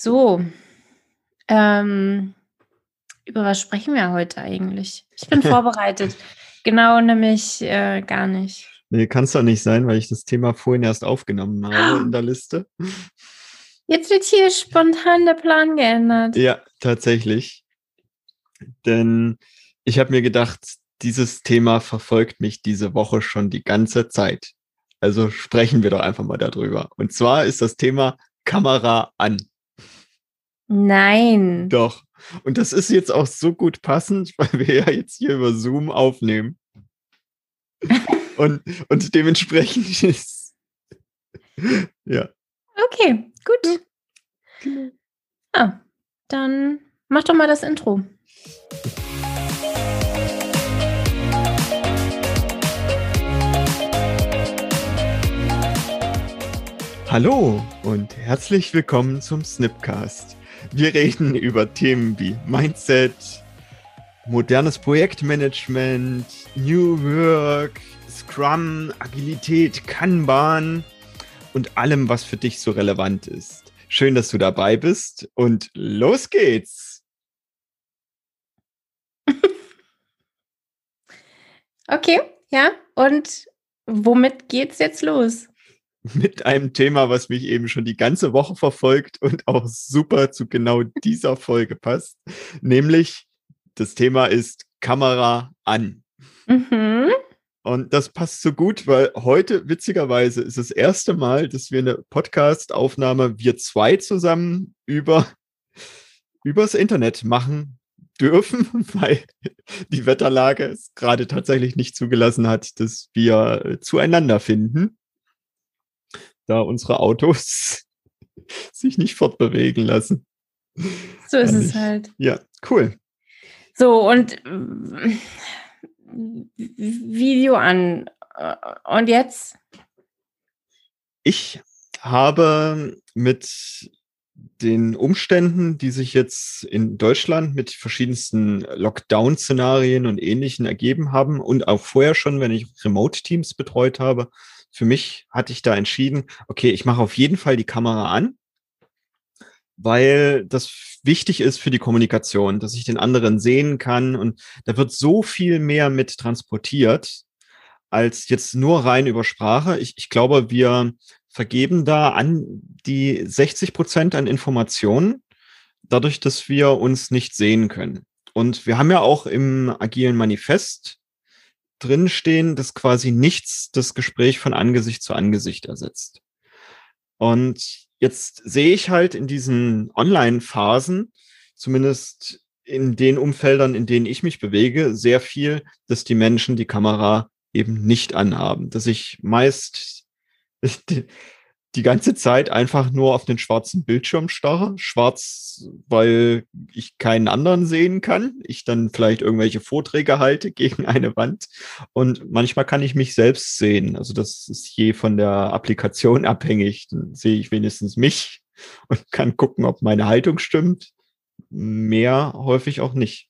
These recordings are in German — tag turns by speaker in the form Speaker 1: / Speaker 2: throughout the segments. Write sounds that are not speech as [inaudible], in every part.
Speaker 1: So, ähm, über was sprechen wir heute eigentlich? Ich bin [laughs] vorbereitet. Genau, nämlich äh, gar nicht.
Speaker 2: Nee, kann es doch nicht sein, weil ich das Thema vorhin erst aufgenommen habe in der Liste.
Speaker 1: Jetzt wird hier spontan der Plan geändert.
Speaker 2: Ja, tatsächlich. Denn ich habe mir gedacht, dieses Thema verfolgt mich diese Woche schon die ganze Zeit. Also sprechen wir doch einfach mal darüber. Und zwar ist das Thema Kamera an.
Speaker 1: Nein.
Speaker 2: Doch. Und das ist jetzt auch so gut passend, [laughs] weil wir ja jetzt hier über Zoom aufnehmen. [laughs] und, und dementsprechend [laughs] ist. ja.
Speaker 1: Okay, gut. Genau. Ah, dann mach doch mal das Intro.
Speaker 2: Hallo und herzlich willkommen zum Snipcast. Wir reden über Themen wie Mindset, modernes Projektmanagement, New Work, Scrum, Agilität, Kanban und allem, was für dich so relevant ist. Schön, dass du dabei bist und los geht's. [laughs]
Speaker 1: Okay, ja, und womit geht's jetzt los?
Speaker 2: Mit einem Thema, was mich eben schon die ganze Woche verfolgt und auch super zu genau dieser Folge passt. Nämlich das Thema ist Kamera an. Mhm. Und das passt so gut, weil heute witzigerweise ist das erste Mal, dass wir eine Podcast-Aufnahme, wir zwei zusammen über übers Internet machen dürfen, [laughs] weil die Wetterlage es gerade tatsächlich nicht zugelassen hat, dass wir zueinander finden da unsere Autos [laughs] sich nicht fortbewegen lassen.
Speaker 1: So ist es halt.
Speaker 2: Ja, cool.
Speaker 1: So, und äh, Video an. Äh, und jetzt?
Speaker 2: Ich habe mit den Umständen, die sich jetzt in Deutschland mit verschiedensten Lockdown-Szenarien und Ähnlichen ergeben haben und auch vorher schon, wenn ich Remote-Teams betreut habe, für mich hatte ich da entschieden, okay, ich mache auf jeden Fall die Kamera an, weil das wichtig ist für die Kommunikation, dass ich den anderen sehen kann und da wird so viel mehr mit transportiert als jetzt nur rein über Sprache. Ich, ich glaube, wir vergeben da an die 60 Prozent an Informationen, dadurch, dass wir uns nicht sehen können. Und wir haben ja auch im agilen Manifest drinstehen, dass quasi nichts das Gespräch von Angesicht zu Angesicht ersetzt. Und jetzt sehe ich halt in diesen Online-Phasen, zumindest in den Umfeldern, in denen ich mich bewege, sehr viel, dass die Menschen die Kamera eben nicht anhaben, dass ich meist [laughs] die ganze Zeit einfach nur auf den schwarzen Bildschirm starre. Schwarz, weil ich keinen anderen sehen kann. Ich dann vielleicht irgendwelche Vorträge halte [laughs] gegen eine Wand. Und manchmal kann ich mich selbst sehen. Also das ist je von der Applikation [laughs] abhängig. Dann sehe ich wenigstens mich [laughs] und kann gucken, ob meine Haltung stimmt. Mehr häufig auch nicht.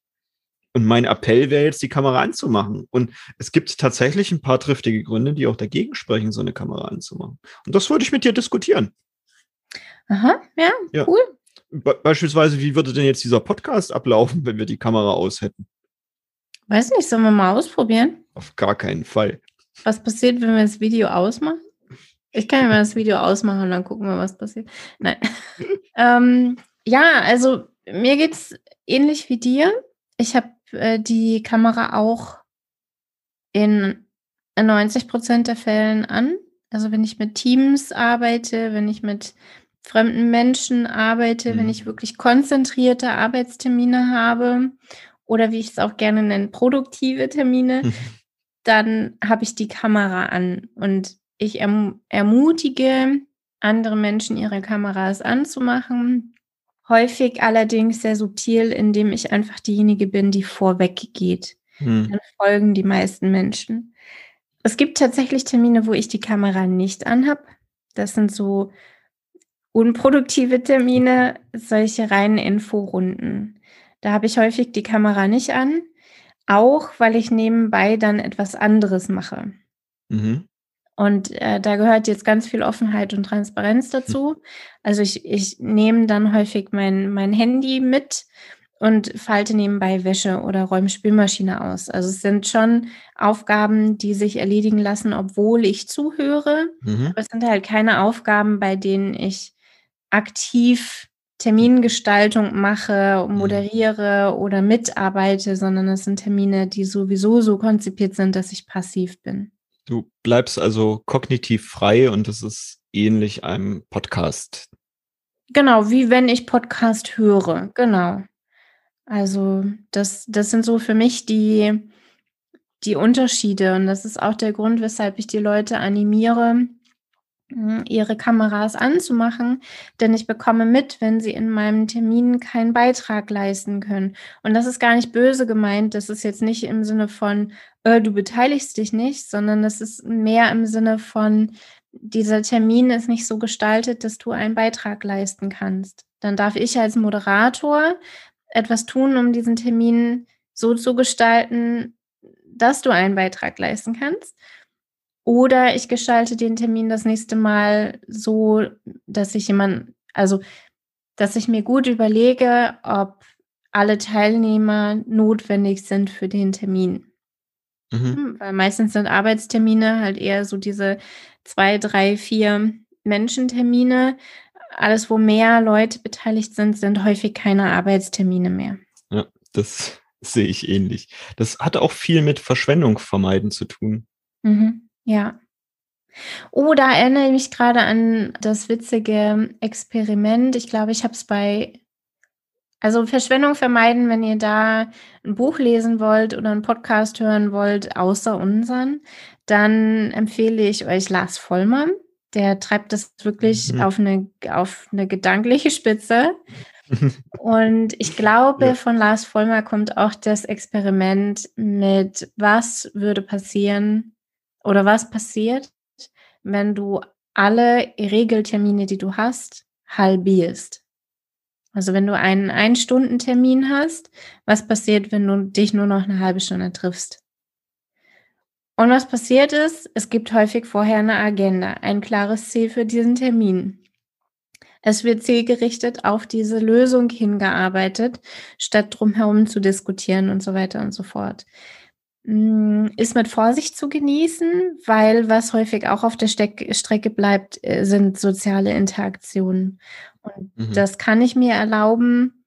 Speaker 2: Und mein Appell wäre jetzt, die Kamera anzumachen. Und es gibt tatsächlich ein paar triftige Gründe, die auch dagegen sprechen, so eine Kamera anzumachen. Und das würde ich mit dir diskutieren.
Speaker 1: Aha, ja, ja. cool.
Speaker 2: Be beispielsweise, wie würde denn jetzt dieser Podcast ablaufen, wenn wir die Kamera aus hätten?
Speaker 1: Weiß nicht, sollen wir mal ausprobieren?
Speaker 2: Auf gar keinen Fall.
Speaker 1: Was passiert, wenn wir das Video ausmachen? Ich kann ja mal das Video ausmachen und dann gucken wir, was passiert. Nein. [laughs] ähm, ja, also mir geht es ähnlich wie dir. Ich habe äh, die Kamera auch in 90 Prozent der Fällen an. Also wenn ich mit Teams arbeite, wenn ich mit fremden Menschen arbeite, mhm. wenn ich wirklich konzentrierte Arbeitstermine habe oder wie ich es auch gerne nenne, produktive Termine, mhm. [laughs] dann habe ich die Kamera an und ich erm ermutige andere Menschen, ihre Kameras anzumachen Häufig allerdings sehr subtil, indem ich einfach diejenige bin, die vorweg geht. Hm. Dann folgen die meisten Menschen. Es gibt tatsächlich Termine, wo ich die Kamera nicht anhab. Das sind so unproduktive Termine, solche reinen Inforunden. Da habe ich häufig die Kamera nicht an, auch weil ich nebenbei dann etwas anderes mache. Mhm. Und äh, da gehört jetzt ganz viel Offenheit und Transparenz dazu. Also ich, ich nehme dann häufig mein, mein Handy mit und falte nebenbei Wäsche oder räume Spülmaschine aus. Also es sind schon Aufgaben, die sich erledigen lassen, obwohl ich zuhöre. Mhm. Aber es sind halt keine Aufgaben, bei denen ich aktiv Termingestaltung mache, mhm. moderiere oder mitarbeite, sondern es sind Termine, die sowieso so konzipiert sind, dass ich passiv bin.
Speaker 2: Du bleibst also kognitiv frei und das ist ähnlich einem Podcast.
Speaker 1: Genau, wie wenn ich Podcast höre, genau. Also das, das sind so für mich die, die Unterschiede und das ist auch der Grund, weshalb ich die Leute animiere, ihre Kameras anzumachen, denn ich bekomme mit, wenn sie in meinem Termin keinen Beitrag leisten können. Und das ist gar nicht böse gemeint, das ist jetzt nicht im Sinne von, äh, du beteiligst dich nicht, sondern das ist mehr im Sinne von, dieser Termin ist nicht so gestaltet, dass du einen Beitrag leisten kannst. Dann darf ich als Moderator etwas tun, um diesen Termin so zu gestalten, dass du einen Beitrag leisten kannst. Oder ich gestalte den Termin das nächste Mal so, dass ich jemand, also dass ich mir gut überlege, ob alle Teilnehmer notwendig sind für den Termin. Mhm. Hm, weil meistens sind Arbeitstermine halt eher so diese zwei, drei, vier Menschentermine alles, wo mehr Leute beteiligt sind, sind häufig keine Arbeitstermine mehr.
Speaker 2: Ja, das [laughs] sehe ich ähnlich. Das hat auch viel mit Verschwendung vermeiden zu tun.
Speaker 1: Mhm, ja. Oh, da erinnere ich mich gerade an das witzige Experiment. Ich glaube, ich habe es bei, also Verschwendung vermeiden, wenn ihr da ein Buch lesen wollt oder einen Podcast hören wollt, außer unseren, dann empfehle ich euch Lars Vollmann der treibt das wirklich mhm. auf, eine, auf eine gedankliche Spitze. [laughs] Und ich glaube, ja. von Lars Vollmer kommt auch das Experiment mit, was würde passieren oder was passiert, wenn du alle Regeltermine, die du hast, halbierst. Also wenn du einen Ein-Stunden-Termin hast, was passiert, wenn du dich nur noch eine halbe Stunde triffst? Und was passiert ist, es gibt häufig vorher eine Agenda, ein klares Ziel für diesen Termin. Es wird zielgerichtet auf diese Lösung hingearbeitet, statt drumherum zu diskutieren und so weiter und so fort. Mm, ist mit Vorsicht zu genießen, weil was häufig auch auf der Steck Strecke bleibt, äh, sind soziale Interaktionen. Und mhm. das kann ich mir erlauben,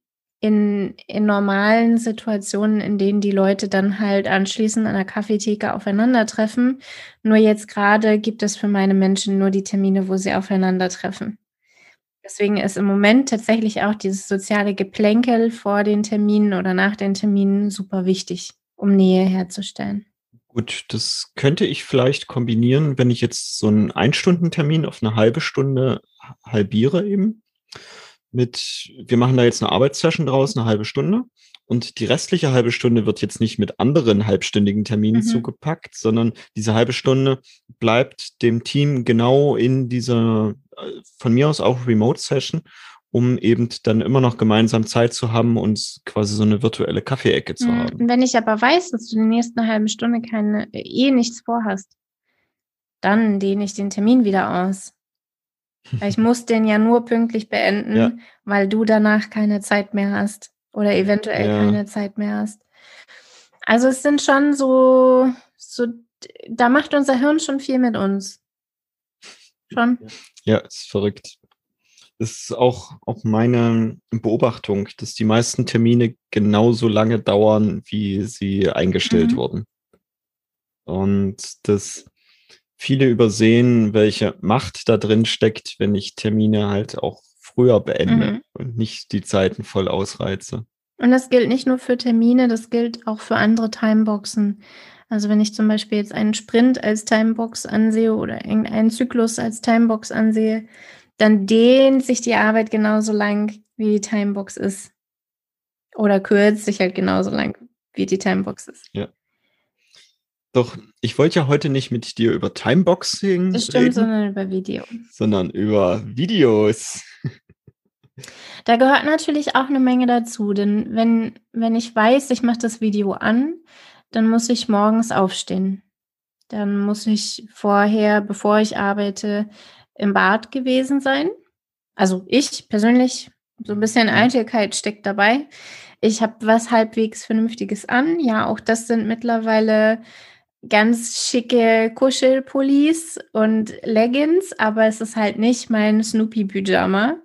Speaker 1: in, in normalen Situationen, in denen die Leute dann halt anschließend an der Kaffeetheke aufeinandertreffen. Nur jetzt gerade gibt es für meine Menschen nur die Termine, wo sie aufeinandertreffen. Deswegen ist im Moment tatsächlich auch dieses soziale Geplänkel vor den Terminen oder nach den Terminen super wichtig, um Nähe herzustellen.
Speaker 2: Gut, das könnte ich vielleicht kombinieren, wenn ich jetzt so einen Einstundentermin auf eine halbe Stunde halbiere eben mit, wir machen da jetzt eine Arbeitssession draus, eine halbe Stunde. Und die restliche halbe Stunde wird jetzt nicht mit anderen halbstündigen Terminen mhm. zugepackt, sondern diese halbe Stunde bleibt dem Team genau in dieser, äh, von mir aus auch Remote-Session, um eben dann immer noch gemeinsam Zeit zu haben und quasi so eine virtuelle Kaffeeecke zu mhm. haben.
Speaker 1: Wenn ich aber weiß, dass du in der nächsten halben Stunde keine, eh nichts vorhast, dann dehne ich den Termin wieder aus. Ich [laughs] muss den ja nur pünktlich beenden, ja. weil du danach keine Zeit mehr hast oder eventuell ja. keine Zeit mehr hast. Also es sind schon so, so, da macht unser Hirn schon viel mit uns. [laughs] Schon.
Speaker 2: Ja, ist verrückt. Das ist auch, auch meine Beobachtung, dass die meisten Termine genauso lange dauern, wie sie eingestellt mhm. wurden. Und das viele übersehen, welche Macht da drin steckt, wenn ich Termine halt auch früher beende mhm. und nicht die Zeiten voll ausreize.
Speaker 1: Und das gilt nicht nur für Termine, das gilt auch für andere Timeboxen. Also wenn ich zum Beispiel jetzt einen Sprint als Timebox ansehe oder irgendeinen Zyklus als Timebox ansehe, dann dehnt sich die Arbeit genauso lang, wie die Timebox ist. Oder kürzt sich halt genauso lang, wie die Timebox ist.
Speaker 2: Ja. Doch ich wollte ja heute nicht mit dir über Timeboxing
Speaker 1: das stimmt, reden, sondern über Video.
Speaker 2: Sondern über Videos. [laughs]
Speaker 1: Da gehört natürlich auch eine Menge dazu, denn wenn, wenn ich weiß, ich mache das Video an, dann muss ich morgens aufstehen. dann muss ich vorher, bevor ich arbeite, im Bad gewesen sein. Also ich persönlich, so ein bisschen mhm. Eitelkeit steckt dabei. Ich habe was halbwegs Vernünftiges an. Ja, auch das sind mittlerweile ganz schicke Kuschelpullis und Leggings, aber es ist halt nicht mein Snoopy-Pyjama,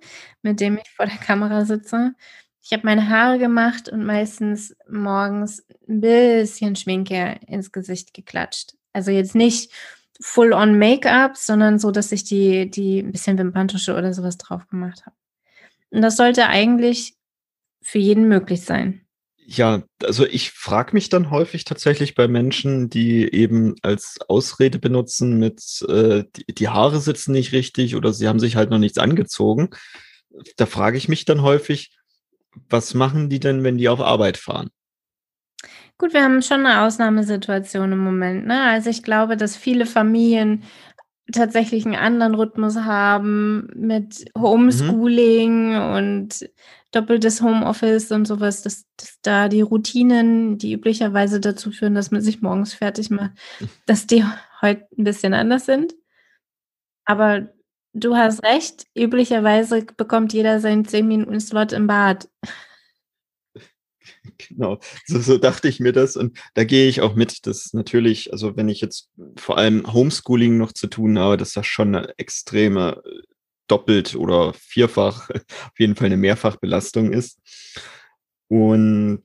Speaker 1: mit dem ich vor der Kamera sitze. Ich habe meine Haare gemacht und meistens morgens ein bisschen Schminke ins Gesicht geklatscht. Also jetzt nicht full on Make-up, sondern so, dass ich die, die ein bisschen Wimperntusche oder sowas drauf gemacht habe. Und das sollte eigentlich für jeden möglich sein.
Speaker 2: Ja, also ich frage mich dann häufig tatsächlich bei Menschen, die eben als Ausrede benutzen mit, äh, die, die Haare sitzen nicht richtig oder sie haben sich halt noch nichts angezogen. Da frage ich mich dann häufig, was machen die denn, wenn die auf Arbeit fahren?
Speaker 1: Gut, wir haben schon eine Ausnahmesituation im Moment. Ne? Also ich glaube, dass viele Familien tatsächlich einen anderen Rhythmus haben mit Homeschooling mhm. und doppeltes Homeoffice und sowas, dass, dass da die Routinen, die üblicherweise dazu führen, dass man sich morgens fertig macht, dass die heute ein bisschen anders sind. Aber Du hast recht. Üblicherweise bekommt jeder seinen 10-Minuten-Slot im Bad. [laughs]
Speaker 2: Genau, so, so dachte ich mir das und da gehe ich auch mit, dass natürlich, also wenn ich jetzt vor allem Homeschooling noch zu tun habe, dass das schon eine extreme äh, doppelt oder vierfach, [laughs] auf jeden Fall eine Mehrfachbelastung ist. Und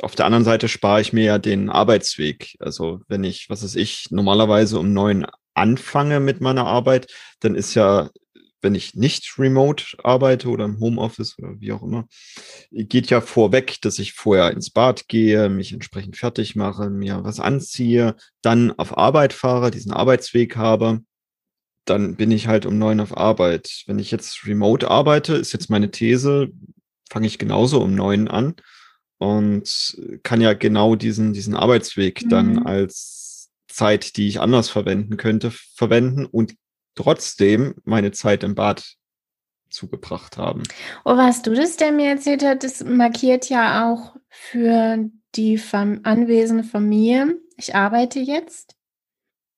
Speaker 2: auf der anderen Seite spare ich mir ja den Arbeitsweg. Also wenn ich, was weiß ich, normalerweise um neun anfange mit meiner Arbeit, dann ist ja, wenn ich nicht remote arbeite oder im Homeoffice oder wie auch immer, geht ja vorweg, dass ich vorher ins Bad gehe, mich entsprechend fertig mache, mir was anziehe, dann auf Arbeit fahre, diesen Arbeitsweg habe. Dann bin ich halt um neun auf Arbeit. Wenn ich jetzt remote arbeite, ist jetzt meine These, fange ich genauso um neun an und kann ja genau diesen, diesen Arbeitsweg mhm. dann als Zeit, die ich anders verwenden könnte, verwenden und trotzdem meine Zeit im Bad zugebracht haben.
Speaker 1: Oh, was du das, der mir erzählt hat, das markiert ja auch für die Fam anwesende Familie. Ich arbeite jetzt.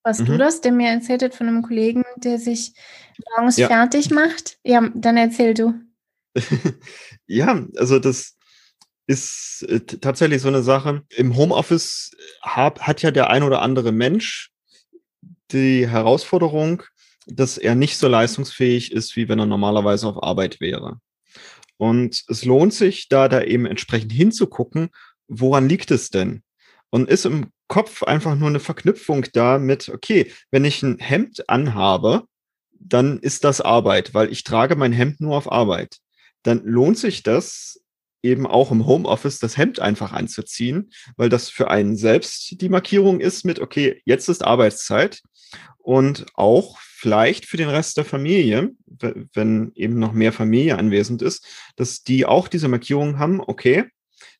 Speaker 1: Was mhm. du das, der mir erzählt hat von einem Kollegen, der sich morgens ja. fertig macht? Ja, dann erzähl du. [laughs]
Speaker 2: ja, also das, ist äh, tatsächlich so eine Sache. Im Homeoffice hab, hat ja der ein oder andere Mensch die Herausforderung, dass er nicht so leistungsfähig ist, wie wenn er normalerweise auf Arbeit wäre. Und es lohnt sich, da da eben entsprechend hinzugucken, woran liegt es denn? Und ist im Kopf einfach nur eine Verknüpfung da mit, okay, wenn ich ein Hemd anhabe, dann ist das Arbeit, weil ich trage mein Hemd nur auf Arbeit. Dann lohnt sich das, eben auch im Homeoffice das Hemd einfach anzuziehen, weil das für einen selbst die Markierung ist mit, okay, jetzt ist Arbeitszeit und auch vielleicht für den Rest der Familie, wenn eben noch mehr Familie anwesend ist, dass die auch diese Markierung haben, okay,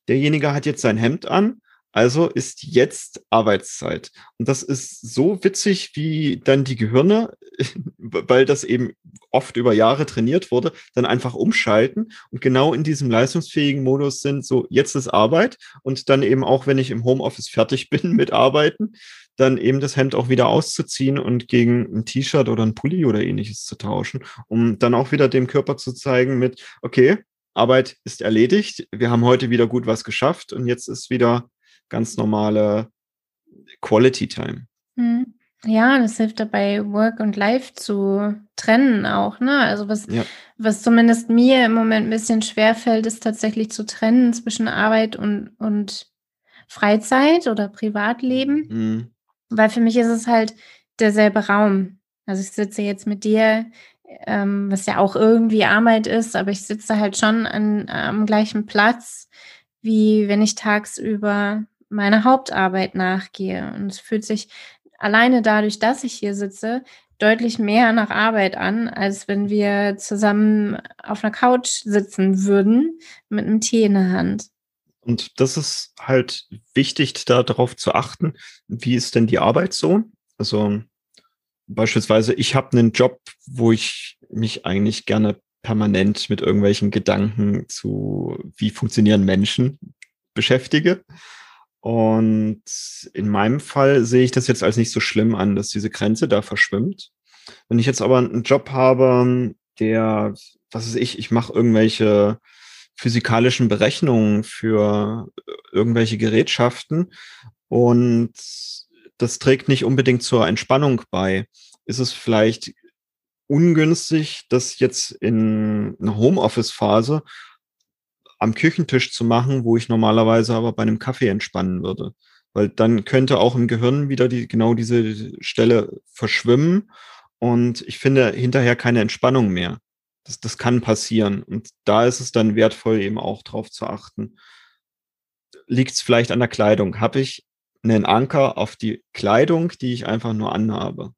Speaker 2: derjenige hat jetzt sein Hemd an also ist jetzt Arbeitszeit. Und das ist so witzig, wie dann die Gehirne, [laughs] weil das eben oft über Jahre trainiert wurde, dann einfach umschalten und genau in diesem leistungsfähigen Modus sind, so jetzt ist Arbeit und dann eben auch, wenn ich im Homeoffice fertig [laughs] bin mit Arbeiten, dann eben das Hemd auch wieder auszuziehen und gegen ein T-Shirt oder ein Pulli oder ähnliches zu tauschen, um dann auch wieder dem Körper zu zeigen mit, okay, Arbeit ist erledigt, wir haben heute wieder gut was geschafft und jetzt ist wieder ganz normale Quality Time.
Speaker 1: Hm. Ja, das hilft dabei, Work und Life zu trennen auch, ne? Also was, ja. was zumindest mir im Moment ein bisschen schwerfällt, ist tatsächlich zu trennen zwischen Arbeit und, und Freizeit oder Privatleben. Mhm. Weil für mich ist es halt derselbe Raum. Also ich sitze jetzt mit dir, ähm, was ja auch irgendwie Arbeit ist, aber ich sitze halt schon an, am gleichen Platz, wie wenn ich tagsüber meiner Hauptarbeit nachgehe. Und es fühlt sich alleine dadurch, dass ich hier sitze, deutlich mehr nach Arbeit an, als wenn wir zusammen auf einer Couch sitzen würden mit einem Tee in der Hand.
Speaker 2: Und das ist halt wichtig, darauf zu achten, wie ist denn die Arbeit so? Also beispielsweise, ich habe einen Job, wo ich mich eigentlich gerne permanent mit irgendwelchen Gedanken zu, wie funktionieren Menschen beschäftige. Und in meinem Fall sehe ich das jetzt als nicht so schlimm an, dass diese Grenze da verschwimmt. Wenn ich jetzt aber einen Job habe, der, was weiß ich, ich mache irgendwelche physikalischen Berechnungen für irgendwelche Gerätschaften und das trägt nicht unbedingt zur Entspannung bei. Ist es vielleicht ungünstig, das jetzt in einer Homeoffice-Phase am Küchentisch zu machen, wo ich normalerweise aber bei einem Kaffee entspannen würde. Weil dann könnte auch im Gehirn wieder die, genau diese Stelle verschwimmen und ich finde hinterher keine Entspannung mehr. Das, das kann passieren. Und da ist es dann wertvoll, eben auch drauf zu achten. Liegt es vielleicht an der Kleidung? Habe ich einen Anker auf die Kleidung, die ich einfach nur anhabe?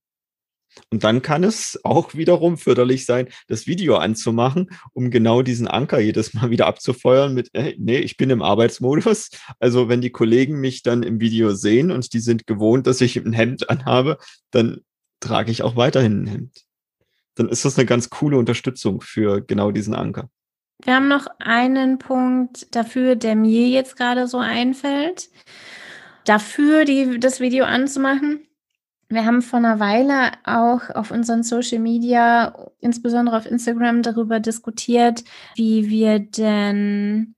Speaker 2: Und dann kann es auch wiederum förderlich sein, das Video anzumachen, um genau diesen Anker jedes Mal wieder abzufeuern mit, hey, nee, ich bin im Arbeitsmodus. Also wenn die Kollegen mich dann im Video sehen und die sind gewohnt, dass ich ein Hemd anhabe, dann trage ich auch weiterhin ein Hemd. Dann ist das eine ganz coole Unterstützung für genau diesen Anker.
Speaker 1: Wir haben noch einen Punkt dafür, der mir jetzt gerade so einfällt. Dafür die, das Video anzumachen wir haben vor einer Weile auch auf unseren Social Media, insbesondere auf Instagram, darüber diskutiert, wie wir denn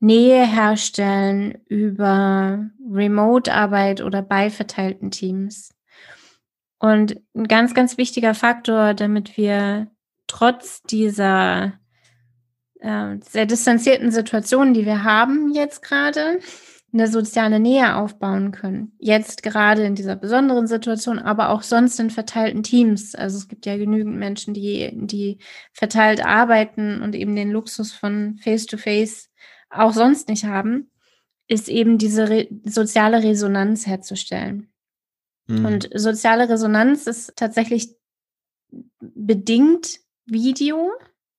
Speaker 1: Nähe herstellen über Remote-Arbeit oder bei verteilten Teams. Und ein ganz, ganz wichtiger Faktor, damit wir trotz dieser äh, sehr distanzierten Situation, die wir haben jetzt gerade, eine soziale Nähe aufbauen können. Jetzt gerade in dieser besonderen Situation, aber auch sonst in verteilten Teams. Also es gibt ja genügend Menschen, die, die verteilt arbeiten und eben den Luxus von Face-to-Face -face auch sonst nicht haben, ist eben diese Re soziale Resonanz herzustellen. Mhm. Und soziale Resonanz ist tatsächlich bedingt Video,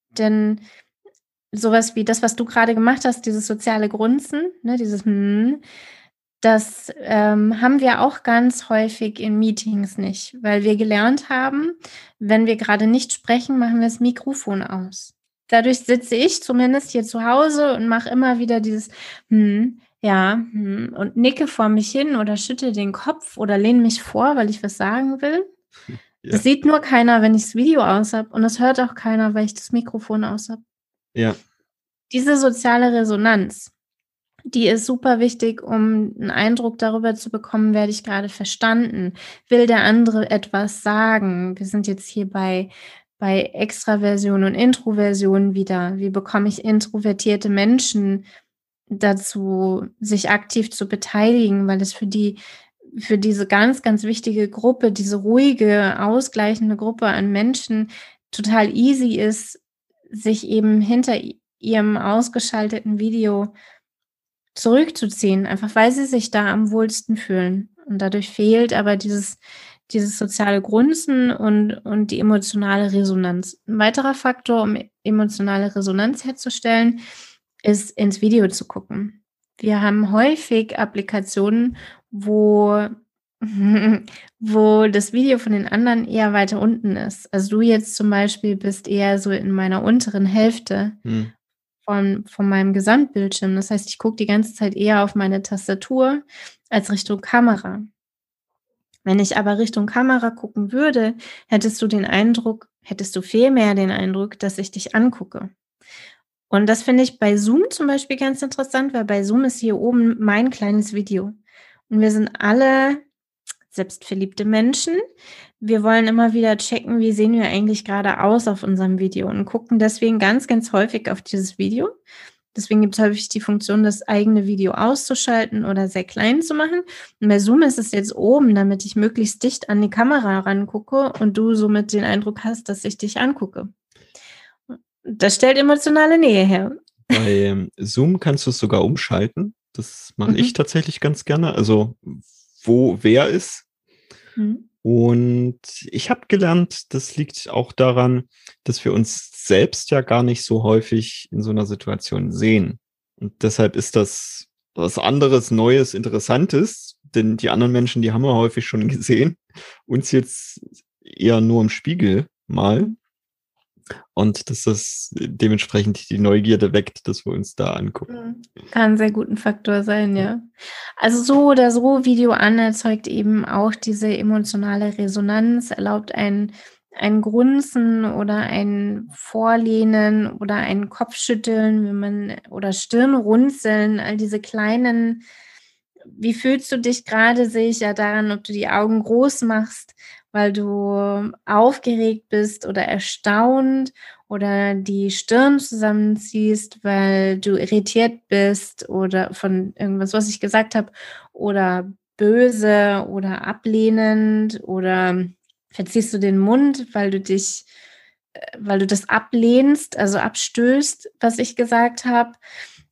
Speaker 1: denn sowas wie das, was du gerade gemacht hast, dieses soziale Grunzen, ne, dieses hm, das ähm, haben wir auch ganz häufig in Meetings nicht, weil wir gelernt haben, wenn wir gerade nicht sprechen, machen wir das Mikrofon aus. Dadurch sitze ich zumindest hier zu Hause und mache immer wieder dieses hm, ja, hm, und nicke vor mich hin oder schütte den Kopf oder lehne mich vor, weil ich was sagen will. [laughs] Ja. Das sieht nur keiner, wenn ich das Video aus habe und das hört auch keiner, weil ich das Mikrofon aus habe.
Speaker 2: Ja.
Speaker 1: Diese soziale Resonanz, die ist super wichtig, um einen Eindruck darüber zu bekommen, werde ich gerade verstanden? Will der andere etwas sagen? Wir sind jetzt hier bei, bei Extraversion und Introversion wieder. Wie bekomme ich introvertierte Menschen dazu, sich aktiv zu beteiligen, weil es für die für diese ganz, ganz wichtige Gruppe, diese ruhige, ausgleichende Gruppe an Menschen total easy ist, sich eben hinter ihrem ausgeschalteten Video zurückzuziehen, einfach weil sie sich da am wohlsten fühlen. Und dadurch fehlt aber dieses, dieses soziale Grunzen und, und die emotionale Resonanz. Ein weiterer Faktor, um emotionale Resonanz herzustellen, ist ins Video zu gucken. Wir haben häufig Applikationen, wo [laughs] wo das Video von den anderen eher weiter unten ist. Also du jetzt zum Beispiel bist eher so in meiner unteren Hälfte hm. von, von meinem Gesamtbildschirm. Das heißt, ich gucke die ganze Zeit eher auf meine Tastatur als Richtung Kamera. Wenn ich aber Richtung Kamera gucken würde, hättest du den Eindruck, hättest du viel mehr den Eindruck, dass ich dich angucke. Und das finde ich bei Zoom zum Beispiel ganz interessant, weil bei Zoom ist hier oben mein kleines Video. Und wir sind alle selbstverliebte Menschen. Wir wollen immer wieder checken, wie sehen wir eigentlich gerade aus auf unserem Video und gucken deswegen ganz, ganz häufig auf dieses Video. Deswegen gibt es häufig die Funktion, das eigene Video auszuschalten oder sehr klein zu machen. Und bei Zoom ist es jetzt oben, damit ich möglichst dicht an die Kamera rangucke und du somit den Eindruck hast, dass ich dich angucke. Das stellt emotionale Nähe her.
Speaker 2: Bei ähm, Zoom kannst du es sogar umschalten. Das mache mhm. ich tatsächlich ganz gerne. Also wo wer ist, Mhm. Und ich habe gelernt, das liegt auch daran, dass wir uns selbst ja gar nicht so häufig in so einer Situation sehen. Und deshalb ist das was anderes, Neues, Interessantes, denn die anderen Menschen, die haben wir häufig schon [laughs] gesehen. Uns jetzt eher nur im Spiegel mal. Und dass das dementsprechend die Neugierde weckt, dass wir uns da angucken. Mhm.
Speaker 1: Kann ein sehr guten Faktor sein, ja. Also so oder so, Video an erzeugt eben auch diese emotionale Resonanz, erlaubt ein, ein Grunzen oder ein Vorlehnen oder ein Kopfschütteln, wenn man oder Stirnrunzeln, all diese kleinen wie fühlst du dich gerade, sehe ich ja daran, ob du die Augen groß machst, weil du aufgeregt bist oder erstaunt oder die Stirn zusammenziehst, weil du irritiert bist oder von irgendwas, was ich gesagt habe, oder böse oder ablehnend oder verziehst du den Mund, weil du dich, äh, weil du das ablehnst, also abstößt, was ich gesagt habe.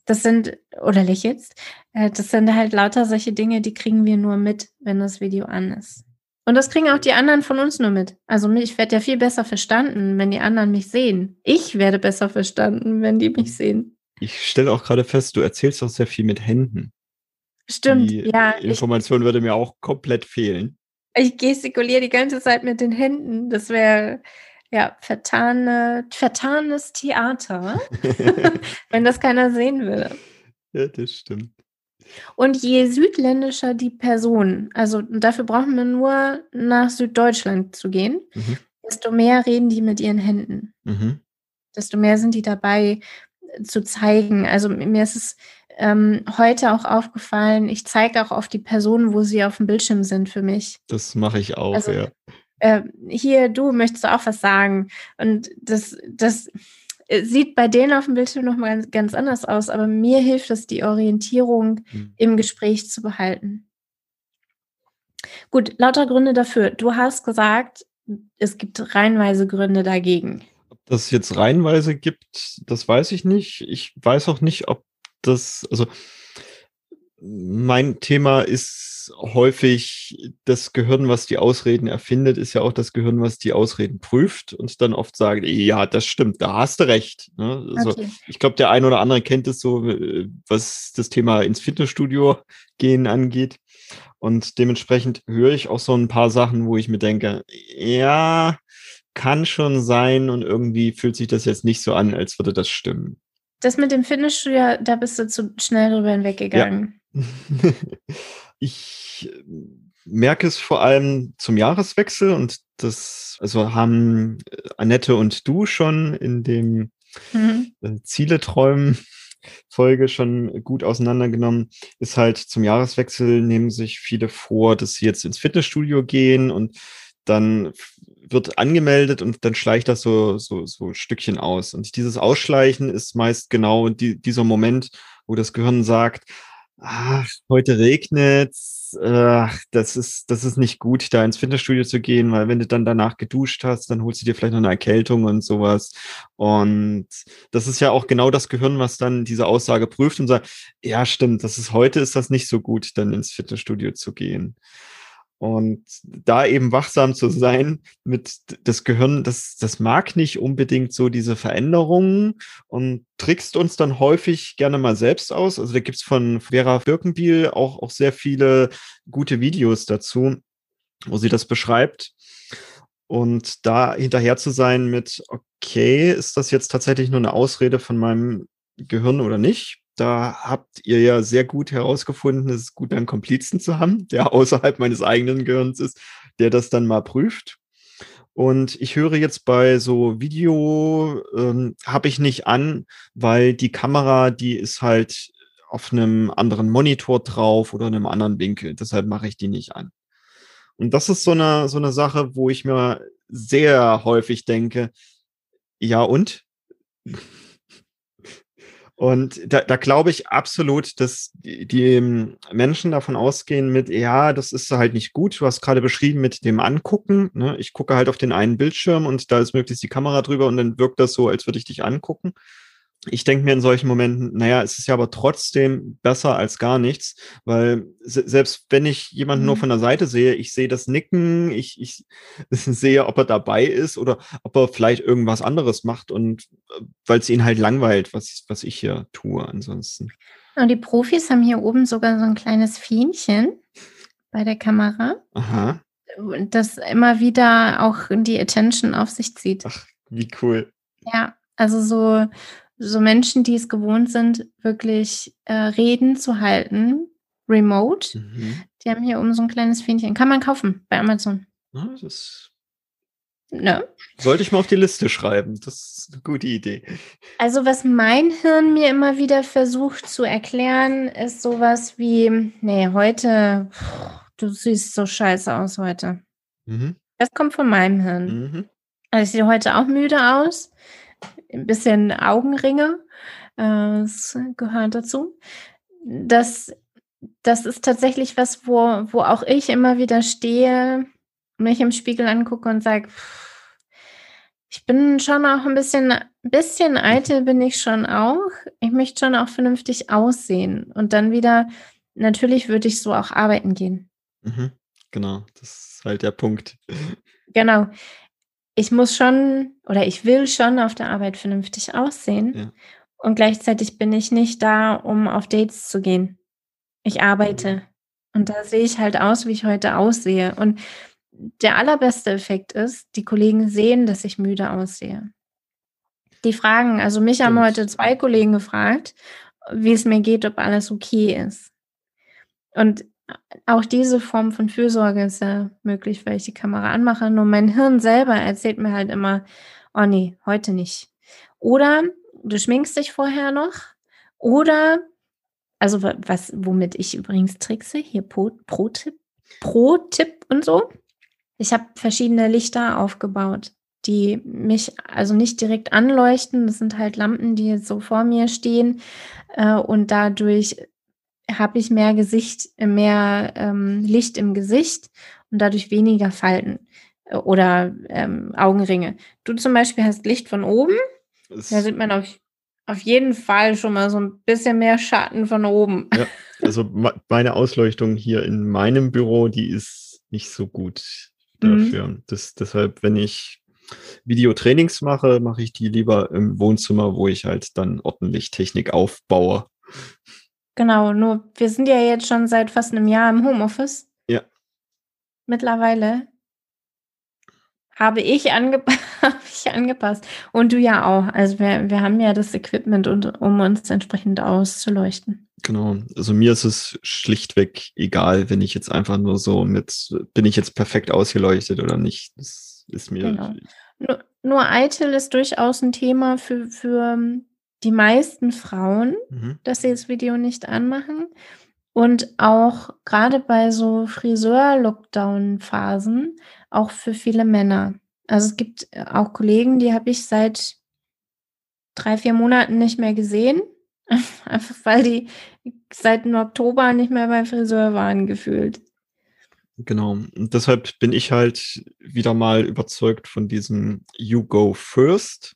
Speaker 1: Das sind, oder lächelst, äh, das sind halt lauter solche Dinge, die kriegen wir nur mit, wenn das Video an ist. Und das kriegen auch die anderen von uns nur mit. Also ich werde ja viel besser verstanden, wenn die anderen mich sehen. Ich werde besser verstanden, wenn die mich sehen.
Speaker 2: Ich stelle auch gerade fest, du erzählst auch sehr viel mit Händen.
Speaker 1: Stimmt, die ja.
Speaker 2: Information ich, würde mir auch komplett fehlen.
Speaker 1: Ich gestikuliere die ganze Zeit mit den Händen. Das wäre ja vertane, vertanes Theater, [laughs] [laughs] wenn das keiner sehen würde.
Speaker 2: Ja, das stimmt.
Speaker 1: Und je südländischer die Person, also dafür brauchen wir nur nach Süddeutschland zu gehen, mhm. desto mehr reden die mit ihren Händen. Mhm. Desto mehr sind die dabei äh, zu zeigen. Also mir ist es ähm, heute auch aufgefallen, ich zeige auch auf die Personen, wo sie auf dem Bildschirm sind für mich.
Speaker 2: Das mache ich auch, also, ja.
Speaker 1: Äh, hier, du möchtest auch was sagen. Und das, das sieht bei denen auf dem Bildschirm nochmal ganz, ganz anders aus, aber mir hilft es, die Orientierung mhm. im Gespräch zu behalten. Gut, lauter Gründe dafür. Du hast gesagt, es gibt reihenweise Gründe dagegen.
Speaker 2: Ob das jetzt reihenweise gibt, das weiß ich nicht. Ich weiß auch nicht, ob das, also mein Thema ist häufig das Gehirn, was die Ausreden erfindet, ist ja auch das Gehirn, was die Ausreden prüft und dann oft sagt, ja, das stimmt, da hast du recht. Ne? Also okay. ich glaube, der ein oder andere kennt es so, was das Thema ins Fitnessstudio gehen angeht. Und dementsprechend höre ich auch so ein paar Sachen, wo ich mir denke, ja, kann schon sein und irgendwie fühlt sich das jetzt nicht so an, als würde das stimmen.
Speaker 1: Das mit dem Fitnessstudio, da bist du zu schnell drüber hinweggegangen. Ja. [laughs]
Speaker 2: ich äh, merke es vor allem zum Jahreswechsel und das, also haben äh, Annette und du schon in dem mhm. Äh, Ziele träumen Folge schon gut auseinandergenommen, ist halt zum Jahreswechsel nehmen sich viele vor, dass sie jetzt ins Fitnessstudio gehen und dann wird angemeldet und dann schleicht das so, so, so Stückchen aus. Und dieses Ausschleichen ist meist genau die, dieser Moment, wo das Gehirn sagt, ach, heute regnet ach, das ist, das ist nicht gut, da ins Fitnessstudio zu gehen, weil wenn du dann danach geduscht hast, dann holst du dir vielleicht noch eine Erkältung und sowas. Und das ist ja auch genau das Gehirn, was dann diese Aussage prüft und sagt, ja, stimmt, das ist heute ist das nicht so gut, dann ins Fitnessstudio zu gehen. Und da eben wachsam zu sein mit das Gehirn, das, das mag nicht unbedingt so diese Veränderungen und trickst uns dann häufig gerne mal selbst aus. Also da gibt's von Vera Birkenbiel auch, auch sehr viele gute Videos dazu, wo sie das beschreibt. Und da hinterher zu sein mit, okay, ist das jetzt tatsächlich nur eine Ausrede von meinem Gehirn oder nicht? Da habt ihr ja sehr gut herausgefunden, es ist gut, einen Komplizen zu haben, der [laughs] außerhalb meines eigenen Gehirns ist, der das dann mal prüft. Und ich höre jetzt bei so Video, ähm, habe ich nicht an, weil die Kamera, die ist halt auf einem anderen Monitor drauf oder einem anderen Winkel. Deshalb mache ich die nicht an. Und das ist so eine, so eine Sache, wo ich mir sehr häufig denke, ja und? Und da, da glaube ich absolut, dass die, Menschen davon ausgehen mit, ja, das ist halt nicht gut. Du hast gerade beschrieben mit dem Angucken. Ne? Ich gucke halt auf den einen Bildschirm und da ist möglichst die Kamera drüber und dann wirkt das so, als würde ich dich angucken ich denke mir in solchen Momenten, naja, es ist ja aber trotzdem besser als gar nichts, weil se selbst wenn ich jemanden mhm. nur von der Seite sehe, ich sehe das Nicken, ich, ich [laughs] sehe, ob er dabei ist oder ob er vielleicht irgendwas anderes macht und äh, weil es ihn halt langweilt, was, was ich hier tue ansonsten.
Speaker 1: Und die Profis haben hier oben sogar so ein kleines Fähnchen bei der Kamera.
Speaker 2: Aha.
Speaker 1: Das immer wieder auch die Attention auf sich zieht.
Speaker 2: Ach, wie cool.
Speaker 1: Ja, also so, so Menschen, die es gewohnt sind, wirklich äh, Reden zu halten, remote. Mhm. Die haben hier oben so ein kleines Fähnchen. Kann man kaufen bei Amazon.
Speaker 2: Ja, das Ne? Sollte ich mal auf die Liste schreiben. Das ist eine gute Idee.
Speaker 1: Also, was mein Hirn mir immer wieder versucht zu erklären, ist sowas wie: Nee, heute, du siehst so scheiße aus heute. Mhm. Das kommt von meinem Hirn. Mhm. Also, ich sehe heute auch müde aus. Ein bisschen Augenringe. Äh, das gehört dazu. Das, das ist tatsächlich was, wo, wo auch ich immer wieder stehe, mich im Spiegel angucke und sage, ich bin schon auch ein bisschen, bisschen eitel bin ich schon auch. Ich möchte schon auch vernünftig aussehen. Und dann wieder, natürlich würde ich so auch arbeiten gehen.
Speaker 2: Mhm, genau, das ist halt der Punkt.
Speaker 1: Genau. Ich muss schon oder ich will schon auf der Arbeit vernünftig aussehen. Ja. Und gleichzeitig bin ich nicht da, um auf Dates zu gehen. Ich arbeite. Mhm. Und da sehe ich halt aus, wie ich heute aussehe. Und der allerbeste Effekt ist, die Kollegen sehen, dass ich müde aussehe. Die fragen, also mich haben heute zwei Kollegen gefragt, wie es mir geht, ob alles okay ist. Und auch diese Form von Fürsorge ist ja möglich, weil ich die Kamera anmache. Nur mein Hirn selber erzählt mir halt immer, oh nee, heute nicht. Oder du schminkst dich vorher noch. Oder, also was, womit ich übrigens trickse, hier Pro-Tipp, Pro-Tipp und so. Ich habe verschiedene Lichter aufgebaut, die mich also nicht direkt anleuchten. Das sind halt Lampen, die so vor mir stehen. Äh, und dadurch habe ich mehr Gesicht, mehr ähm, Licht im Gesicht und dadurch weniger Falten äh, oder ähm, Augenringe. Du zum Beispiel hast Licht von oben. Das da sieht man auf, auf jeden Fall schon mal so ein bisschen mehr Schatten von oben.
Speaker 2: Ja, also [laughs] meine Ausleuchtung hier in meinem Büro, die ist nicht so gut. Mhm. dafür. Mhm. Das, deshalb, wenn ich Videotrainings mache, mache ich die lieber im Wohnzimmer, wo ich halt dann ordentlich Technik aufbaue.
Speaker 1: Genau, nur wir sind ja jetzt schon seit fast einem Jahr im Homeoffice.
Speaker 2: Ja.
Speaker 1: Mittlerweile habe ich, ange [laughs] habe ich angepasst. Und du ja auch. Also wir, wir haben ja das Equipment, und, um uns entsprechend auszuleuchten.
Speaker 2: Genau. Also mir ist es schlichtweg egal, wenn ich jetzt einfach nur so mit, bin ich jetzt perfekt ausgeleuchtet oder nicht. Das ist mir. Genau.
Speaker 1: Nur, nur eitel ist durchaus ein Thema für, für die meisten Frauen, mhm. dass sie das Video nicht anmachen. Und auch gerade bei so Friseur-Lockdown-Phasen, auch für viele Männer. Also es gibt auch Kollegen, die habe ich seit drei, vier Monaten nicht mehr gesehen. [laughs] Einfach weil die seit dem Oktober nicht mehr beim Friseur waren, gefühlt.
Speaker 2: Genau. Und deshalb bin ich halt wieder mal überzeugt von diesem You Go First.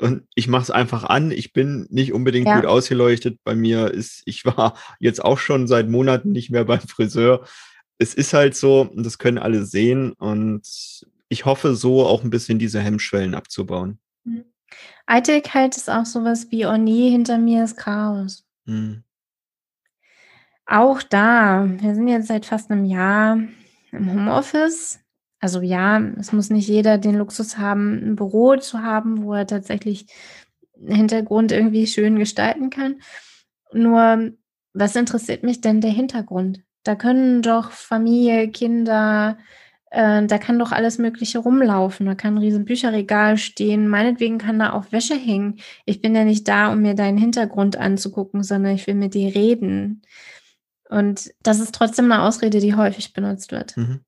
Speaker 2: Und ich mache es einfach an. Ich bin nicht unbedingt ja. gut ausgeleuchtet. Bei mir ist, ich [laughs] war jetzt auch schon seit Monaten nicht mehr beim Friseur. Es ist halt so, und das können alle sehen. Und ich hoffe, so auch ein bisschen diese Hemmschwellen abzubauen. Mhm.
Speaker 1: Eitelkeit ist auch sowas wie, oh nee, hinter mir ist Chaos. Mhm. Auch da, wir sind jetzt seit fast einem Jahr im Homeoffice. Also ja, es muss nicht jeder den Luxus haben, ein Büro zu haben, wo er tatsächlich den Hintergrund irgendwie schön gestalten kann. Nur, was interessiert mich denn der Hintergrund? Da können doch Familie, Kinder, äh, da kann doch alles Mögliche rumlaufen. Da kann ein riesen Bücherregal stehen. Meinetwegen kann da auch Wäsche hängen. Ich bin ja nicht da, um mir deinen Hintergrund anzugucken, sondern ich will mit dir reden. Und das ist trotzdem eine Ausrede, die häufig benutzt wird. Mhm.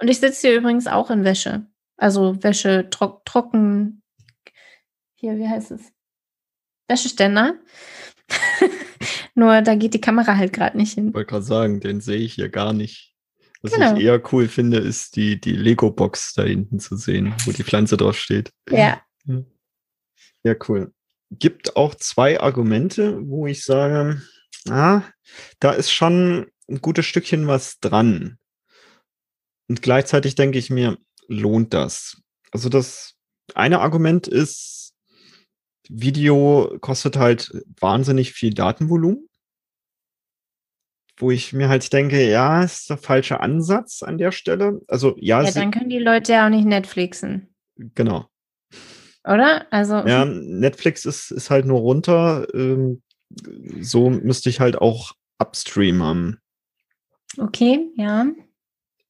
Speaker 1: Und ich sitze hier übrigens auch in Wäsche. Also Wäsche tro trocken. Hier, wie heißt es? Wäscheständer. [laughs] Nur da geht die Kamera halt gerade nicht hin.
Speaker 2: Ich wollte gerade sagen, den sehe ich hier gar nicht. Was genau. ich eher cool finde, ist die, die Lego-Box da hinten zu sehen, wo die Pflanze drauf steht.
Speaker 1: Ja.
Speaker 2: Ja, cool. Gibt auch zwei Argumente, wo ich sage, ah, da ist schon ein gutes Stückchen was dran. Und gleichzeitig denke ich mir, lohnt das? Also das eine Argument ist, Video kostet halt wahnsinnig viel Datenvolumen wo ich mir halt denke, ja, ist der falsche Ansatz an der Stelle. Also ja.
Speaker 1: Ja, dann können die Leute ja auch nicht Netflixen.
Speaker 2: Genau.
Speaker 1: Oder? Also.
Speaker 2: Ja, Netflix ist, ist halt nur runter. Ähm, so müsste ich halt auch Upstream haben.
Speaker 1: Okay, ja.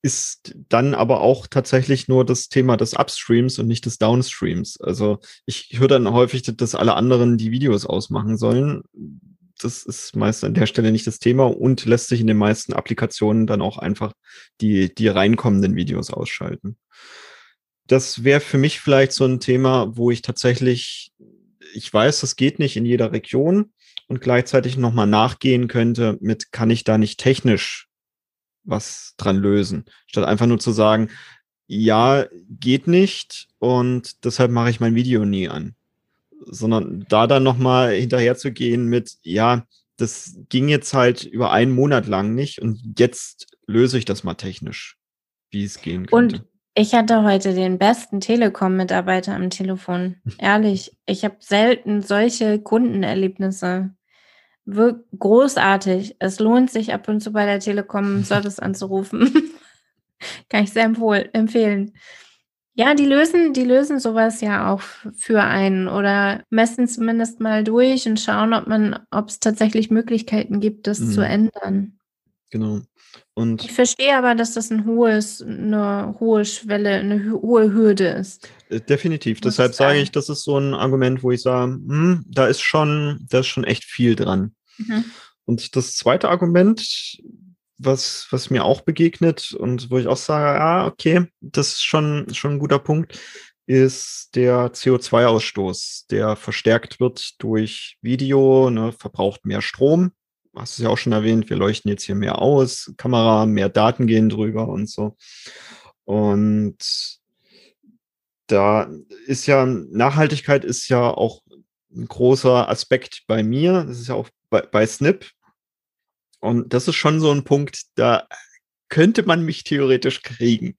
Speaker 2: Ist dann aber auch tatsächlich nur das Thema des Upstreams und nicht des Downstreams. Also ich höre dann häufig, dass alle anderen die Videos ausmachen sollen. Das ist meist an der Stelle nicht das Thema und lässt sich in den meisten Applikationen dann auch einfach die, die reinkommenden Videos ausschalten das wäre für mich vielleicht so ein Thema, wo ich tatsächlich, ich weiß, das geht nicht in jeder Region und gleichzeitig nochmal nachgehen könnte mit, kann ich da nicht technisch was dran lösen, statt einfach nur zu sagen, ja, geht nicht und deshalb mache ich mein Video nie an, sondern da dann nochmal hinterher zu gehen mit, ja, das ging jetzt halt über einen Monat lang nicht und jetzt löse ich das mal technisch, wie es gehen könnte.
Speaker 1: Und ich hatte heute den besten Telekom-Mitarbeiter am Telefon. [laughs] Ehrlich, ich habe selten solche Kundenerlebnisse. Großartig. Es lohnt sich ab und zu bei der Telekom [laughs] Service anzurufen. [laughs] Kann ich sehr empfehlen. Ja, die lösen, die lösen sowas ja auch für einen oder messen zumindest mal durch und schauen, ob man, ob es tatsächlich Möglichkeiten gibt, das mhm. zu ändern.
Speaker 2: Genau.
Speaker 1: Und ich verstehe aber, dass das ein hohes, eine hohe Schwelle, eine hohe Hürde ist.
Speaker 2: Äh, definitiv. Muss Deshalb sage ich, das ist so ein Argument, wo ich sage, hm, da ist schon, da ist schon echt viel dran. Mhm. Und das zweite Argument, was, was mir auch begegnet und wo ich auch sage, ah, okay, das ist schon, schon ein guter Punkt, ist der CO2-Ausstoß, der verstärkt wird durch Video, ne, verbraucht mehr Strom, hast es ja auch schon erwähnt, wir leuchten jetzt hier mehr aus, Kamera, mehr Daten gehen drüber und so. Und da ist ja, Nachhaltigkeit ist ja auch ein großer Aspekt bei mir. Das ist ja auch bei, bei Snip. Und das ist schon so ein Punkt, da könnte man mich theoretisch kriegen.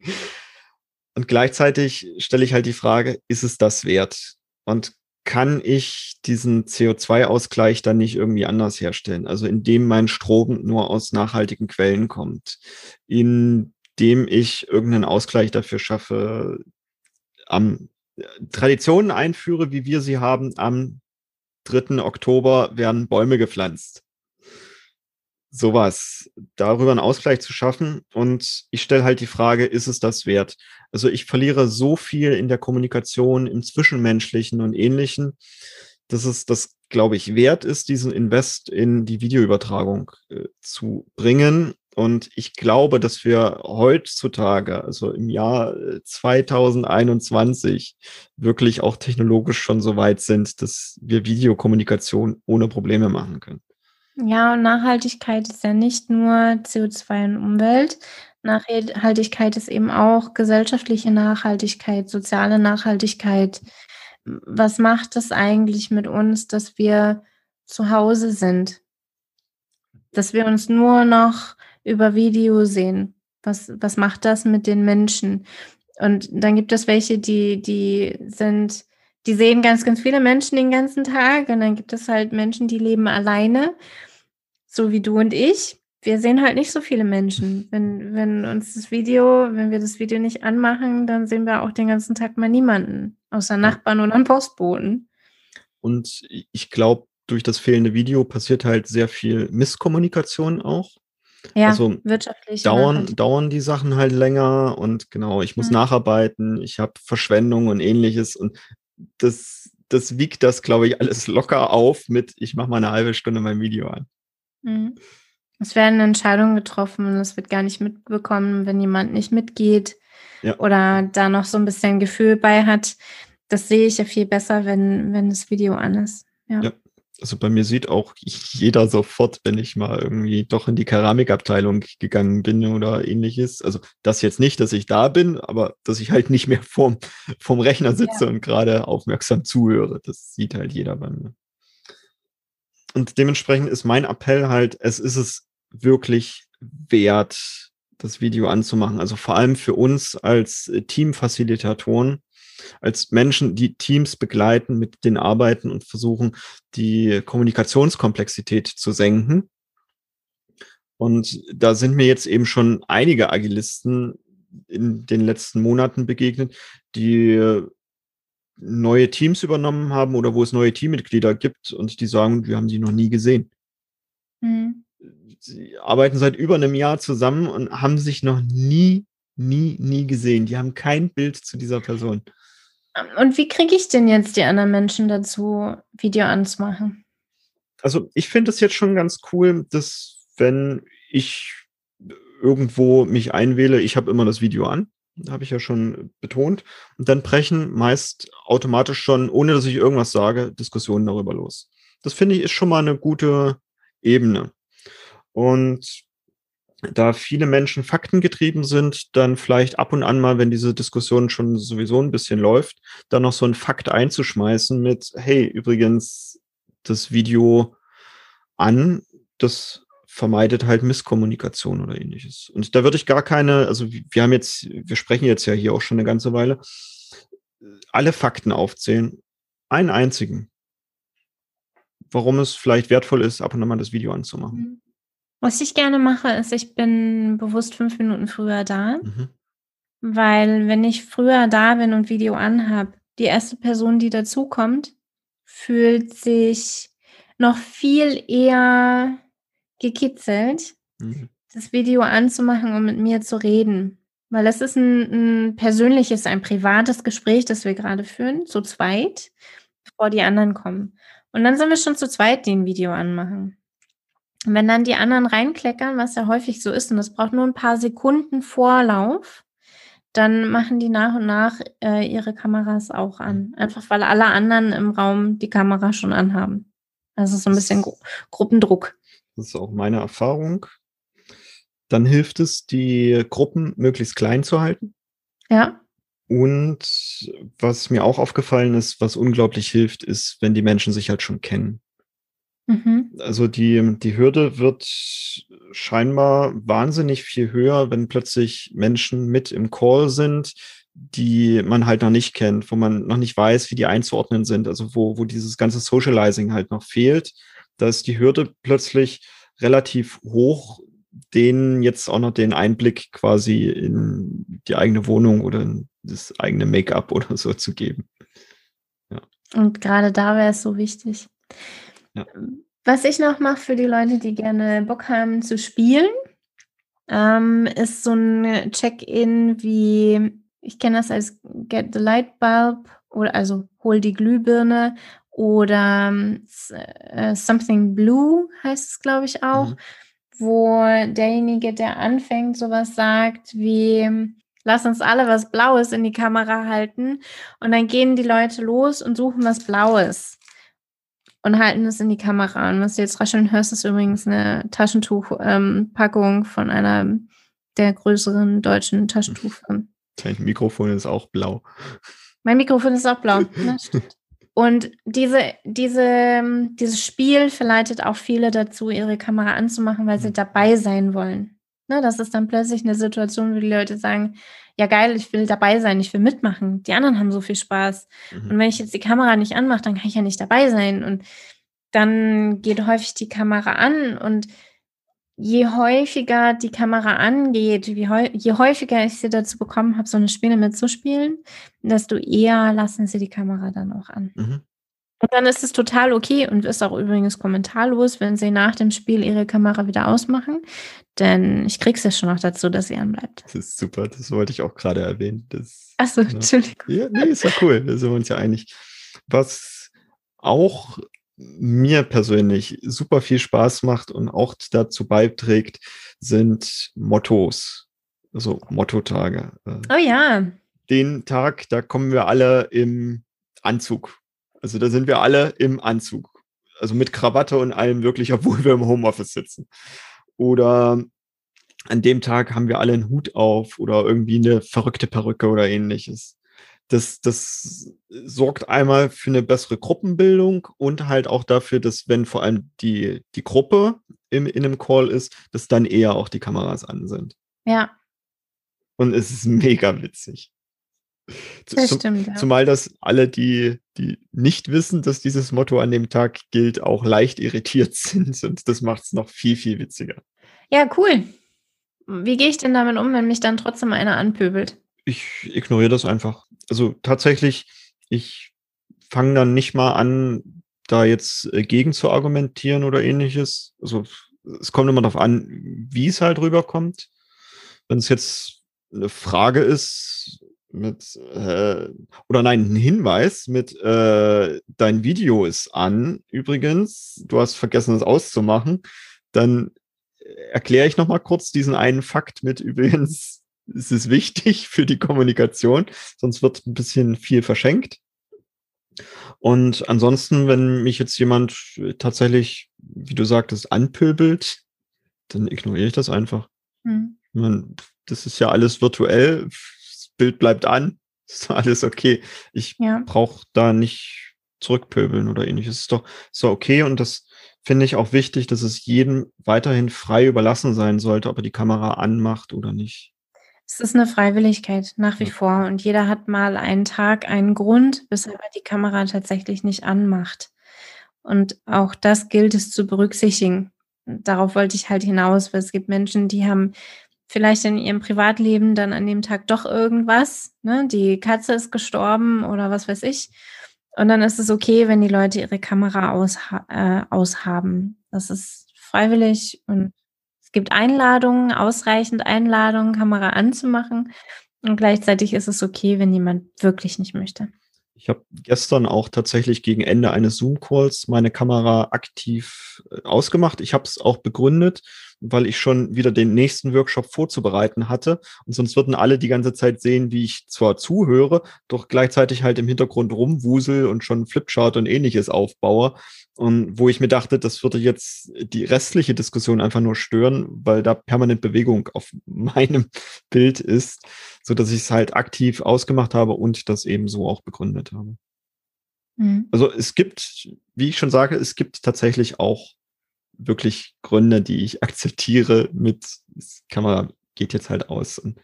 Speaker 2: Und gleichzeitig stelle ich halt die Frage, ist es das wert? Und kann ich diesen CO2-Ausgleich dann nicht irgendwie anders herstellen? Also indem mein Strom nur aus nachhaltigen Quellen kommt, indem ich irgendeinen Ausgleich dafür schaffe, am Traditionen einführe, wie wir sie haben, am 3. Oktober werden Bäume gepflanzt sowas, darüber einen Ausgleich zu schaffen. Und ich stelle halt die Frage, ist es das wert? Also ich verliere so viel in der Kommunikation, im Zwischenmenschlichen und Ähnlichen, dass es das, glaube ich, wert ist, diesen Invest in die Videoübertragung äh, zu bringen. Und ich glaube, dass wir heutzutage, also im Jahr 2021, äh, wirklich auch technologisch schon so weit sind, dass wir Videokommunikation ohne Probleme machen können.
Speaker 1: Ja, und Nachhaltigkeit ist ja nicht nur CO2 und Umwelt. Nachhaltigkeit ist eben auch gesellschaftliche Nachhaltigkeit, soziale Nachhaltigkeit. Was macht das eigentlich mit uns, dass wir zu Hause sind? Dass wir uns nur noch über Video sehen? Was, was macht das mit den Menschen? Und dann gibt es welche, die, die sind, die sehen ganz, ganz viele Menschen den ganzen Tag. Und dann gibt es halt Menschen, die leben alleine so wie du und ich, wir sehen halt nicht so viele Menschen. Wenn, wenn uns das Video, wenn wir das Video nicht anmachen, dann sehen wir auch den ganzen Tag mal niemanden, außer Nachbarn oder einen Postboten.
Speaker 2: Und ich glaube, durch das fehlende Video passiert halt sehr viel Misskommunikation auch.
Speaker 1: Ja, also wirtschaftlich.
Speaker 2: Dauern, dauern die Sachen halt länger und genau, ich muss mhm. nacharbeiten, ich habe Verschwendung und ähnliches und das, das wiegt das, glaube ich, alles locker auf mit, ich mache mal eine halbe Stunde mein Video an.
Speaker 1: Mhm. Es werden Entscheidungen getroffen und es wird gar nicht mitbekommen, wenn jemand nicht mitgeht ja. oder da noch so ein bisschen Gefühl bei hat. Das sehe ich ja viel besser, wenn, wenn das Video an ist. Ja. ja.
Speaker 2: Also bei mir sieht auch jeder sofort, wenn ich mal irgendwie doch in die Keramikabteilung gegangen bin oder ähnliches. Also das jetzt nicht, dass ich da bin, aber dass ich halt nicht mehr vorm, vorm Rechner sitze ja. und gerade aufmerksam zuhöre. Das sieht halt jeder bei mir. Und dementsprechend ist mein Appell halt, es ist es wirklich wert, das Video anzumachen. Also vor allem für uns als äh, Teamfacilitatoren, als Menschen, die Teams begleiten mit den Arbeiten und versuchen, die Kommunikationskomplexität zu senken. Und da sind mir jetzt eben schon einige Agilisten in den letzten Monaten begegnet, die neue Teams übernommen haben oder wo es neue Teammitglieder gibt und die sagen, wir haben sie noch nie gesehen. Mhm. Sie arbeiten seit über einem Jahr zusammen und haben sich noch nie, nie, nie gesehen. Die haben kein Bild zu dieser Person.
Speaker 1: Und wie kriege ich denn jetzt die anderen Menschen dazu, Video anzumachen?
Speaker 2: Also ich finde es jetzt schon ganz cool, dass wenn ich irgendwo mich einwähle, ich habe immer das Video an, habe ich ja schon betont, und dann brechen meist automatisch schon, ohne dass ich irgendwas sage, Diskussionen darüber los. Das finde ich ist schon mal eine gute Ebene. Und da viele Menschen faktengetrieben sind, dann vielleicht ab und an mal, wenn diese Diskussion schon sowieso ein bisschen läuft, dann noch so ein Fakt einzuschmeißen mit, hey, übrigens, das Video an, das vermeidet halt Misskommunikation oder ähnliches. Und da würde ich gar keine, also wir haben jetzt, wir sprechen jetzt ja hier auch schon eine ganze Weile, alle Fakten aufzählen, einen einzigen. Warum es vielleicht wertvoll ist, ab und an mal das Video anzumachen.
Speaker 1: Was ich gerne mache, ist, ich bin bewusst fünf Minuten früher da, mhm. weil wenn ich früher da bin und Video anhab, die erste Person, die dazukommt, fühlt sich noch viel eher gekitzelt, mhm. das Video anzumachen und mit mir zu reden. Weil das ist ein, ein persönliches, ein privates Gespräch, das wir gerade führen, zu zweit, bevor die anderen kommen. Und dann sind wir schon zu zweit, die ein Video anmachen. Wenn dann die anderen reinkleckern, was ja häufig so ist, und das braucht nur ein paar Sekunden Vorlauf, dann machen die nach und nach äh, ihre Kameras auch an. Einfach weil alle anderen im Raum die Kamera schon anhaben. Also so ein bisschen Gru Gruppendruck.
Speaker 2: Das ist auch meine Erfahrung. Dann hilft es, die Gruppen möglichst klein zu halten.
Speaker 1: Ja.
Speaker 2: Und was mir auch aufgefallen ist, was unglaublich hilft, ist, wenn die Menschen sich halt schon kennen. Mhm. Also die, die Hürde wird scheinbar wahnsinnig viel höher, wenn plötzlich Menschen mit im Call sind, die man halt noch nicht kennt, wo man noch nicht weiß, wie die einzuordnen sind, also wo, wo dieses ganze Socializing halt noch fehlt. Da ist die Hürde plötzlich relativ hoch, denen jetzt auch noch den Einblick quasi in die eigene Wohnung oder in das eigene Make-up oder so zu geben.
Speaker 1: Ja. Und gerade da wäre es so wichtig. Ja. Was ich noch mache für die Leute, die gerne Bock haben zu spielen, ähm, ist so ein Check-in wie ich kenne das als Get the Light Bulb oder also hol die Glühbirne oder äh, Something Blue heißt es, glaube ich, auch, mhm. wo derjenige, der anfängt, sowas sagt wie lass uns alle was Blaues in die Kamera halten und dann gehen die Leute los und suchen was Blaues und halten es in die Kamera. Und was du jetzt rascheln hörst, ist übrigens eine Taschentuchpackung ähm, von einer der größeren deutschen Taschentuchfirmen.
Speaker 2: Dein Mikrofon ist auch blau.
Speaker 1: Mein Mikrofon ist auch blau. Ne? [laughs] Und diese, diese, dieses Spiel verleitet auch viele dazu, ihre Kamera anzumachen, weil sie mhm. dabei sein wollen. Ne, das ist dann plötzlich eine Situation, wo die Leute sagen, ja geil, ich will dabei sein, ich will mitmachen. Die anderen haben so viel Spaß. Mhm. Und wenn ich jetzt die Kamera nicht anmache, dann kann ich ja nicht dabei sein. Und dann geht häufig die Kamera an und je häufiger die Kamera angeht, je, je häufiger ich sie dazu bekommen habe, so eine Spiele mitzuspielen, desto eher lassen sie die Kamera dann auch an. Mhm. Und dann ist es total okay und ist auch übrigens kommentarlos, wenn sie nach dem Spiel ihre Kamera wieder ausmachen. Denn ich krieg's ja schon noch dazu, dass sie anbleibt.
Speaker 2: Das ist super, das wollte ich auch gerade erwähnen.
Speaker 1: Achso, ja. Entschuldigung.
Speaker 2: Ja, nee, ist ja cool, da sind wir uns ja einig. Was auch mir persönlich super viel Spaß macht und auch dazu beiträgt, sind Mottos. Also Mottotage.
Speaker 1: Äh, oh ja.
Speaker 2: Den Tag, da kommen wir alle im Anzug. Also da sind wir alle im Anzug. Also mit Krawatte und allem wirklich, obwohl wir im Homeoffice sitzen. Oder an dem Tag haben wir alle einen Hut auf oder irgendwie eine verrückte Perücke oder ähnliches das, das sorgt einmal für eine bessere Gruppenbildung und halt auch dafür, dass wenn vor allem die, die Gruppe im, in einem Call ist, dass dann eher auch die Kameras an sind.
Speaker 1: Ja.
Speaker 2: Und es ist mega witzig.
Speaker 1: Das Zum, stimmt, ja.
Speaker 2: Zumal das alle, die, die nicht wissen, dass dieses Motto an dem Tag gilt, auch leicht irritiert [laughs] sind. Und das macht es noch viel, viel witziger.
Speaker 1: Ja, cool. Wie gehe ich denn damit um, wenn mich dann trotzdem einer anpöbelt?
Speaker 2: ich ignoriere das einfach. Also tatsächlich, Ich fange dann nicht mal an, da jetzt äh, gegen zu argumentieren oder ähnliches. Also es kommt immer darauf an, wie es halt rüberkommt. Wenn es jetzt eine Frage ist mit äh, oder nein, ein Hinweis mit äh, dein Video ist an, übrigens, du hast vergessen, es auszumachen, dann erkläre ich noch mal kurz diesen einen Fakt mit übrigens, [laughs] es ist wichtig für die Kommunikation, sonst wird ein bisschen viel verschenkt. Und ansonsten, wenn mich jetzt jemand tatsächlich, wie du sagtest, anpöbelt, dann ignoriere ich das einfach. Hm. Man, das ist ja alles virtuell, Bild bleibt an, [laughs] ist alles okay. Ich ja. brauche da nicht zurückpöbeln oder ähnliches. Ist doch, ist doch okay und das finde ich auch wichtig, dass es jedem weiterhin frei überlassen sein sollte, ob er die Kamera anmacht oder nicht.
Speaker 1: Es ist eine Freiwilligkeit nach wie ja. vor und jeder hat mal einen Tag einen Grund, weshalb er die Kamera tatsächlich nicht anmacht. Und auch das gilt es zu berücksichtigen. Darauf wollte ich halt hinaus, weil es gibt Menschen, die haben vielleicht in ihrem Privatleben dann an dem Tag doch irgendwas. Ne? Die Katze ist gestorben oder was weiß ich. Und dann ist es okay, wenn die Leute ihre Kamera ausha äh, aushaben. Das ist freiwillig und es gibt Einladungen, ausreichend Einladungen, Kamera anzumachen. Und gleichzeitig ist es okay, wenn jemand wirklich nicht möchte.
Speaker 2: Ich habe gestern auch tatsächlich gegen Ende eines Zoom-Calls meine Kamera aktiv äh, ausgemacht. Ich habe es auch begründet, weil ich schon wieder den nächsten Workshop vorzubereiten hatte. Und sonst würden alle die ganze Zeit sehen, wie ich zwar zuhöre, doch gleichzeitig halt im Hintergrund rumwusel und schon Flipchart und ähnliches aufbaue. Und wo ich mir dachte, das würde jetzt die restliche Diskussion einfach nur stören, weil da permanent Bewegung auf [laughs] meinem Bild ist, so dass ich es halt aktiv ausgemacht habe und das eben so auch begründet habe. Mhm. Also es gibt, wie ich schon sage, es gibt tatsächlich auch wirklich Gründe, die ich akzeptiere mit Kamera geht jetzt halt aus und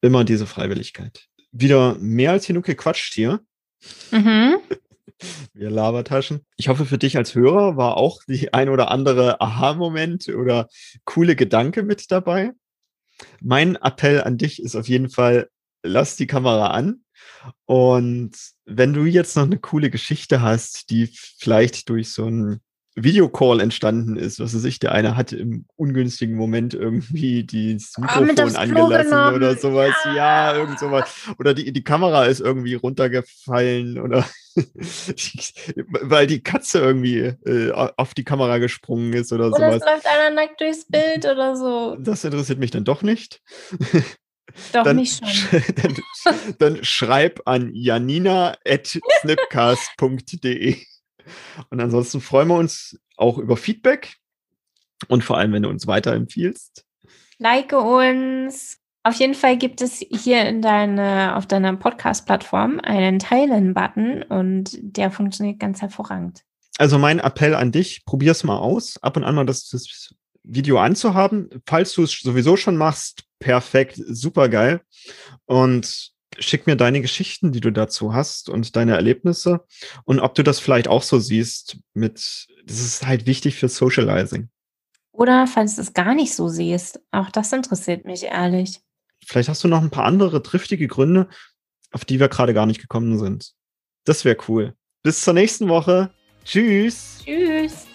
Speaker 2: immer diese Freiwilligkeit. Wieder mehr als genug gequatscht hier. Mhm. [laughs] Wir Labertaschen. Ich hoffe, für dich als Hörer war auch die ein oder andere Aha-Moment oder coole Gedanke mit dabei. Mein Appell an dich ist auf jeden Fall, lass die Kamera an. Und wenn du jetzt noch eine coole Geschichte hast, die vielleicht durch so ein Videocall entstanden ist. Was weiß ich, der eine hat im ungünstigen Moment irgendwie das ah, Mikrofon oh, angelassen oder sowas. Ja. ja, irgend sowas. Oder die, die Kamera ist irgendwie runtergefallen oder [laughs] weil die Katze irgendwie äh, auf die Kamera gesprungen ist oder, oder sowas.
Speaker 1: Oder läuft einer nackt durchs Bild oder so.
Speaker 2: Das interessiert mich dann doch nicht.
Speaker 1: Doch, dann, mich schon. [laughs]
Speaker 2: Dann, dann schreib an janina.snipcast.de. Und ansonsten freuen wir uns auch über Feedback und vor allem, wenn du uns weiterempfiehlst.
Speaker 1: Like uns. Auf jeden Fall gibt es hier in deine, auf deiner Podcast-Plattform einen Teilen-Button und der funktioniert ganz hervorragend.
Speaker 2: Also mein Appell an dich, probier es mal aus, ab und an mal das, das Video anzuhaben. Falls du es sowieso schon machst, perfekt, super geil. Und schick mir deine Geschichten, die du dazu hast und deine Erlebnisse und ob du das vielleicht auch so siehst mit, das ist halt wichtig für Socializing.
Speaker 1: Oder falls du es gar nicht so siehst, auch das interessiert mich ehrlich.
Speaker 2: Vielleicht hast du noch ein paar andere triftige Gründe, auf die wir gerade gar nicht gekommen sind. Das wäre cool. Bis zur nächsten Woche. Tschüss.
Speaker 1: Tschüss.